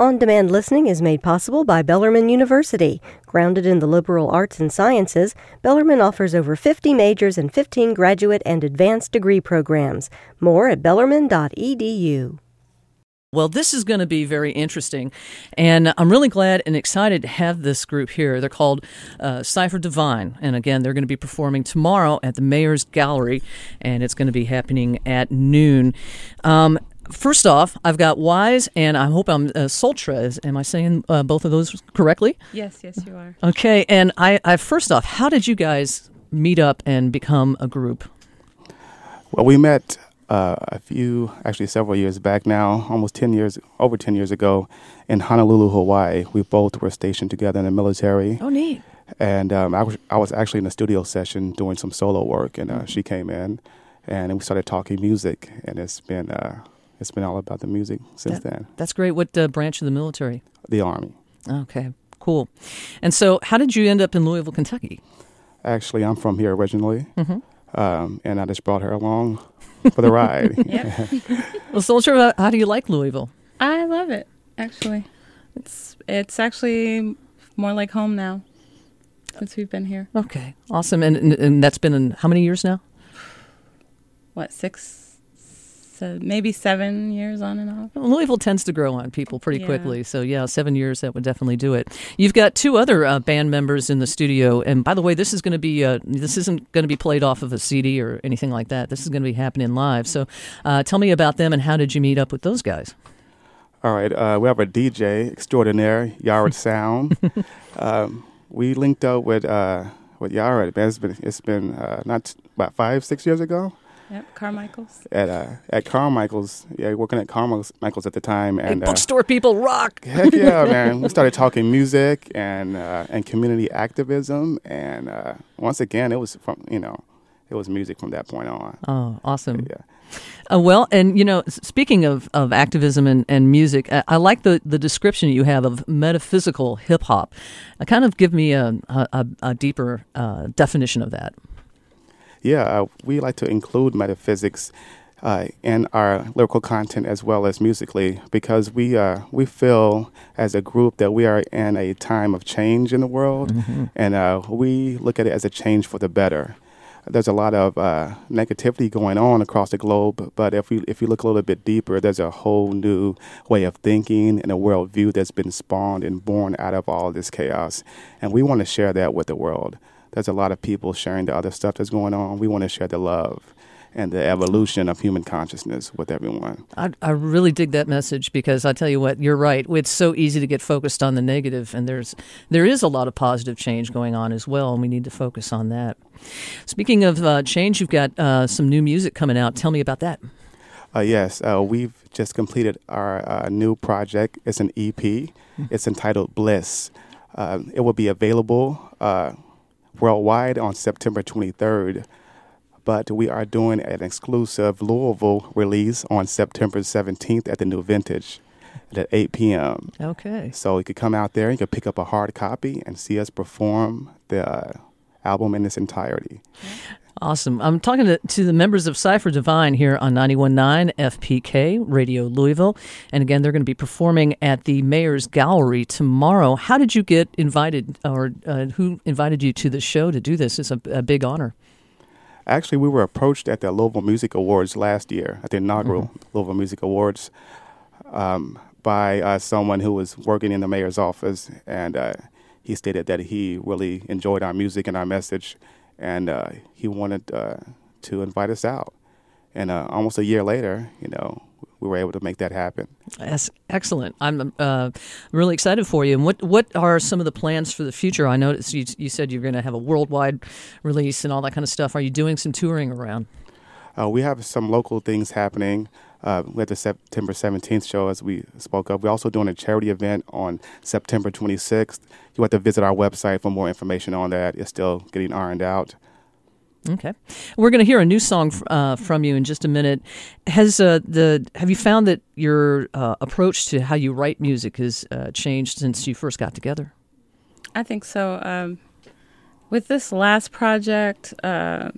On demand listening is made possible by Bellarmine University. Grounded in the liberal arts and sciences, Bellarmine offers over 50 majors and 15 graduate and advanced degree programs. More at bellarmine.edu. Well, this is going to be very interesting, and I'm really glad and excited to have this group here. They're called uh, Cipher Divine, and again, they're going to be performing tomorrow at the Mayor's Gallery, and it's going to be happening at noon. Um, First off, I've got Wise, and I hope I'm uh, Sultra. Am I saying uh, both of those correctly? Yes, yes, you are. Okay, and I, I first off, how did you guys meet up and become a group? Well, we met uh, a few, actually several years back now, almost 10 years, over 10 years ago, in Honolulu, Hawaii. We both were stationed together in the military. Oh, neat. And um, I, was, I was actually in a studio session doing some solo work, and uh, mm-hmm. she came in, and we started talking music, and it's been uh, it's been all about the music since that, then. That's great. What uh, branch of the military? The Army. Okay, cool. And so, how did you end up in Louisville, Kentucky? Actually, I'm from here originally, mm-hmm. um, and I just brought her along for the ride. well, Soldier, how do you like Louisville? I love it. Actually, it's it's actually more like home now since we've been here. Okay, awesome. And and, and that's been in how many years now? What six so maybe seven years on and off. Well, Louisville tends to grow on people pretty yeah. quickly, so yeah, seven years that would definitely do it. You've got two other uh, band members in the studio, and by the way, this is going to be uh, this isn't going to be played off of a CD or anything like that. This is going to be happening live. So, uh, tell me about them and how did you meet up with those guys? All right, uh, we have a DJ extraordinaire, Yared Sound. um, we linked up with uh, with Yared. It's been it's been uh, not about five six years ago. Yep, Carmichael's. At uh, at Carmichael's, yeah, working at Carmichael's at the time, and hey, bookstore uh, people rock. Heck yeah, man! We started talking music and uh, and community activism, and uh, once again, it was from you know, it was music from that point on. Oh, awesome! Yeah. Uh, well, and you know, speaking of, of activism and, and music, I, I, like the, the description you have of metaphysical hip hop. Uh, kind of give me a, a, a deeper uh, definition of that yeah, uh, we like to include metaphysics uh, in our lyrical content as well as musically because we uh, we feel as a group that we are in a time of change in the world, mm-hmm. and uh, we look at it as a change for the better. There's a lot of uh, negativity going on across the globe, but if we if you look a little bit deeper, there's a whole new way of thinking and a worldview that's been spawned and born out of all this chaos, and we want to share that with the world there's a lot of people sharing the other stuff that's going on. We want to share the love and the evolution of human consciousness with everyone. I, I, really dig that message because I tell you what, you're right. It's so easy to get focused on the negative, and there's there is a lot of positive change going on as well, and we need to focus on that. Speaking of uh, change, you've got uh, some new music coming out. Tell me about that. Uh, yes, uh, we've just completed our uh, new project. It's an EP. Mm-hmm. It's entitled Bliss. Uh, it will be available worldwide on September 23rd. But we are doing an exclusive Louisville release on September 17th at the New Vintage at 8 p.m. Okay. So you could come out there, you could pick up a hard copy and see us perform the uh, album in its entirety. Awesome. I'm talking to, to the members of Cipher Divine here on 91.9 FPK Radio Louisville. And again, they're going to be performing at the Mayor's Gallery tomorrow. How did you get invited, or uh, who invited you to the show to do this? It's a, a, big honor. Actually, we were approached at the Louisville Music Awards last year, at the inaugural mm-hmm. Louisville Music Awards, um, by uh, someone who was working in the mayor's office. And uh, he stated that he really enjoyed our music and our message and uh, he wanted uh, to invite us out. And uh, almost a year later, you know, we were able to make that happen. That's excellent. I'm uh, really excited for you. And what what are some of the plans for the future? I noticed you, you said you're going to have a worldwide release and all that kind of stuff. Are you doing some touring around? Uh, we have some local things happening. Uh, we had the September 17th show, as we spoke of. We're also doing a charity event on September 26th. You have to visit our website for more information on that. It's still getting ironed out. Okay, we're going to hear a new song uh, from you in just a minute. Has uh, the have you found that your uh, approach to how you write music has uh, changed since you first got together? I think so. Um, with this last project, uh,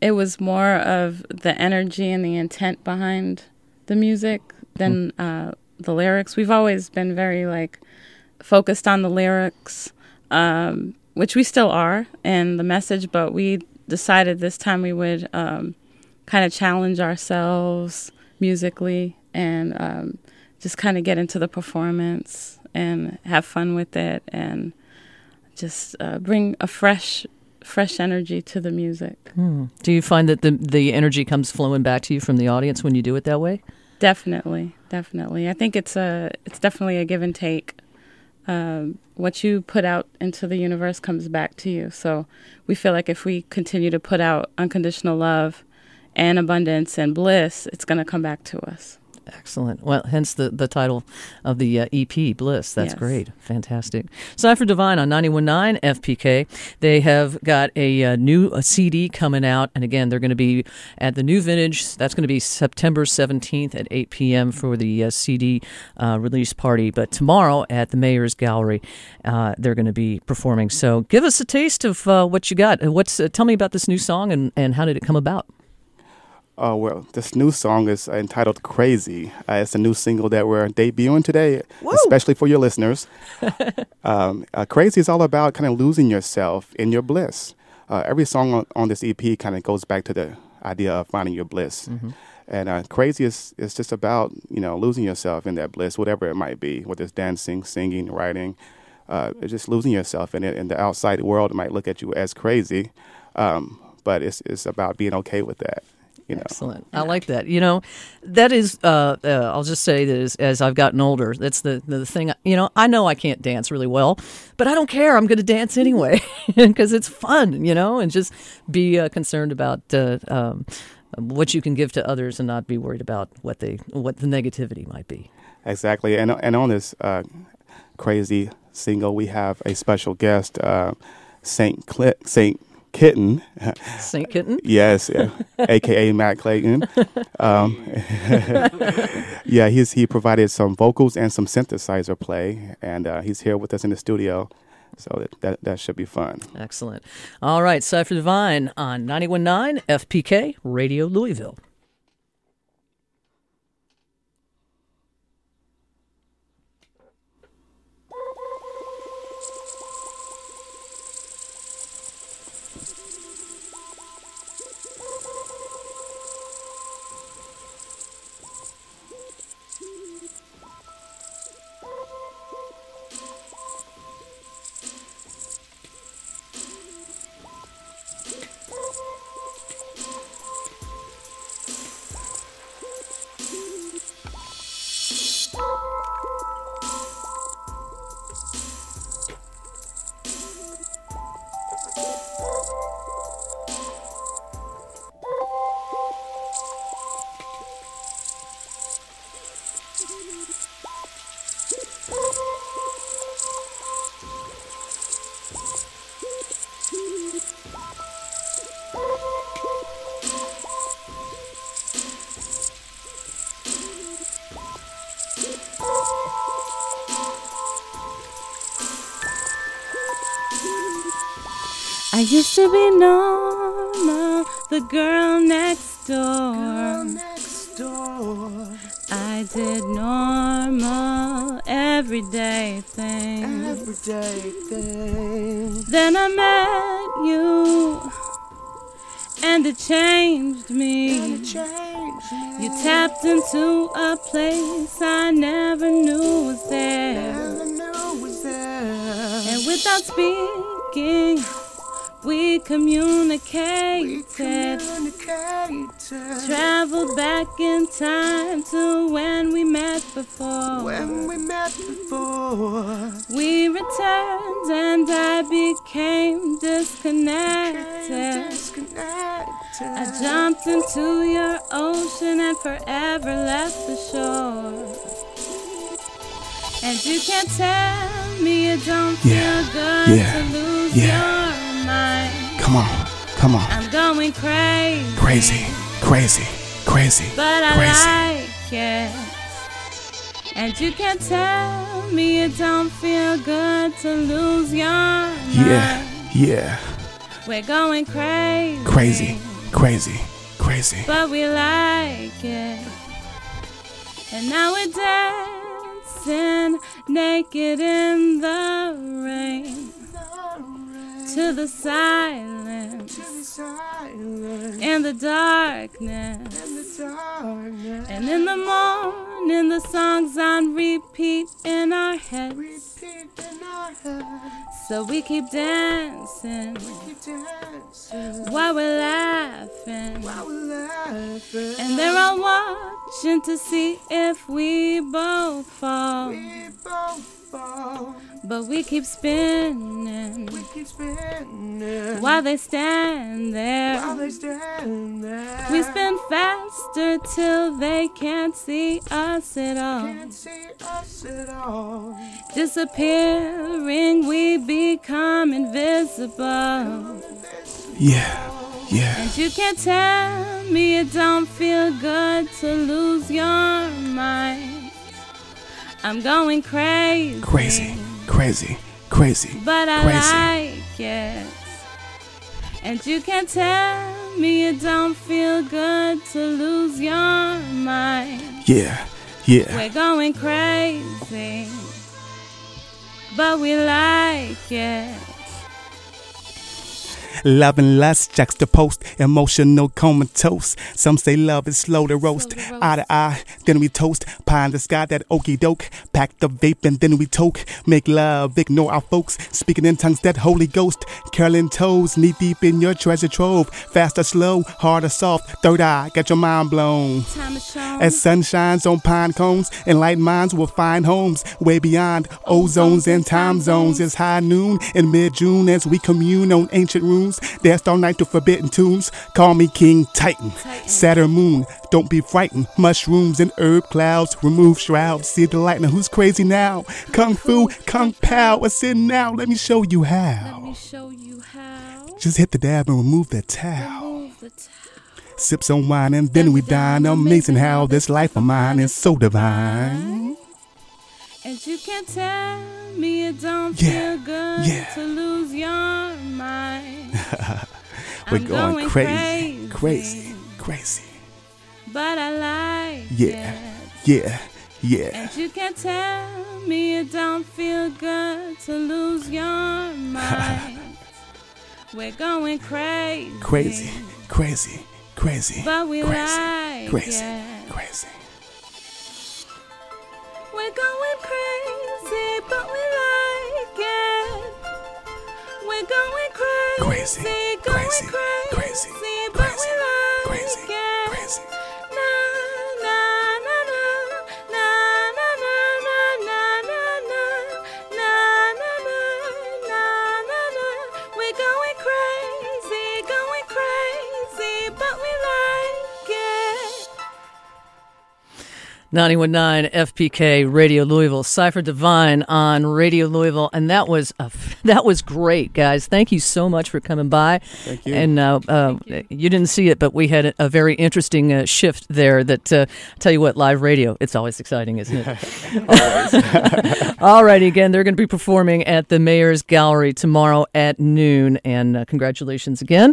it was more of the energy and the intent behind the music than mm-hmm. uh, the lyrics. We've always been very like focused on the lyrics, um, which we still are, and the message. But we decided this time we would um, kind of challenge ourselves musically and um, just kind of get into the performance and have fun with it and just uh, bring a fresh fresh energy to the music. Hmm. Do you find that the the energy comes flowing back to you from the audience when you do it that way? Definitely, definitely. I think it's a it's definitely a give and take. Um, what you put out into the universe comes back to you. So we feel like if we continue to put out unconditional love and abundance and bliss, it's going to come back to us. Excellent. Well, hence the, the title of the uh, EP, Bliss. That's Yes. great. Fantastic. Cypher Divine on 91.9 FPK. They have got a, uh new uh CD coming out. And again, they're going to be at the New Vintage. That's going to be September 17th at 8 p.m. for the uh, CD uh, release party. But tomorrow at the Mayor's Gallery, uh, they're going to be performing. So give us a taste of uh, what you got. What's uh, Tell me about this new song and, and how did it come about? Uh, well, this new song is entitled Crazy. Uh, it's a new single that we're debuting today, especially for your listeners. um, uh, Crazy is all about kind of losing yourself in your bliss. Uh, every song on, on this EP kind of goes back to the idea of finding your bliss. And uh, Crazy is, is just about, you know, losing yourself in that bliss, whatever it might be, whether it's dancing, singing, writing. Uh, just losing yourself in it. And the outside world might look at you as crazy, um, but it's, it's about being okay with that. You know. Excellent. I like that. You know, that is. Uh, uh, I'll just say that as, as I've gotten older, that's the the thing. You know, I know I can't dance really well, but I don't care. I'm going to dance anyway because it's fun. You know, and just be uh, concerned about. Uh, um, what you can give to others and not be worried about what they what the negativity might be. Exactly, and and on this uh, crazy single, we have a special guest, uh, Saint Cl- Saint Kitten. Saint Kitten. yes, yeah, aka Matt Clayton. Um, yeah, he's he provided some vocals and some synthesizer play, and uh, he's here with us in the studio. So that, that that should be fun. Excellent. All right, Cypher Divine on 91.9 FPK Radio Louisville. Used to be normal, the girl next door. next door I did normal, everyday things. Everyday thing. Then I met you, and it changed me. Change me. You tapped into a place I never knew was there. Never knew was there. And without speaking, we communicated. Communicated. Traveled back in time to when we met before. When we met before. We returned and I became disconnected. Disconnected. I jumped into your ocean and forever left the shore. And you can't tell me it don't Yeah, feel good yeah, to lose yeah. your mind. Come on, come on, I'm going crazy. crazy, crazy, crazy, but I crazy. like it. And you can tell me it don't feel good to lose your mind. Yeah, yeah, We're going crazy. crazy, crazy, crazy. But we like it. And now we're dancing naked in the rain to the silence and the darkness. And in the morning, the songs on repeat in our heads. So we keep dancing while we're laughing. And they're all watching to see if we both fall. But we keep spinning while they stand there. We spin faster till they can't see us at all. Disappearing, we become invisible. Yeah, yeah. And you can't tell me it don't feel good to lose your mind. I'm going crazy. Crazy, crazy, crazy. But I crazy. like it. And you can't tell me it don't feel good to lose your mind. Yeah, yeah. We're going crazy. But we like it. Love and lust juxtaposed, emotional comatose. Some say love is slow to roast. Slow to roast. Eye to eye, then we toast. Pie in the sky, that okie doke. Pack the vape and then we toke. Make love, ignore our folks. Speaking in tongues, that Holy Ghost. Curling toes, knee deep in your treasure trove. Fast or slow, hard or soft. Third eye, got your mind blown. As sun shines on pine cones, enlightened minds will find homes way beyond ozones and time zones. It's high noon in mid June as we commune on ancient runes. Danced all night to forbidden tunes. Call me King Titan. Titan. Saturn moon, don't be frightened. Mushrooms and herb clouds remove shrouds. See the lightning, who's crazy now? Kung Fu, Kung Pao, ascend now. Let me show you how. Let me show you how. Just hit the dab and remove the towel. Move the towel. Sip some wine and then we dine. Amazing how this life of mine is so divine. And you can't tell me it don't Yeah, feel good yeah. to lose your mind. We're I'm going, going crazy, crazy. crazy. But I like Yeah, it. yeah, yeah. And you can't tell me it don't feel good to lose your mind. We're going crazy. Crazy, crazy, crazy. But we crazy, like crazy, it. crazy. We're going crazy, crazy, but we love crazy. We're going crazy, but we like it. 919 FPK Radio Louisville, Cypher Divine on Radio Louisville, and that was a, that was great, guys. Thank you so much for coming by. Thank you. And uh, uh, you. didn't see it, but we had a, a very interesting uh, shift there. That uh, tell you what, live radio, it's always exciting, isn't it? All righty, again, they're going to be performing at the Mayor's Gallery tomorrow at noon, and uh, congratulations again.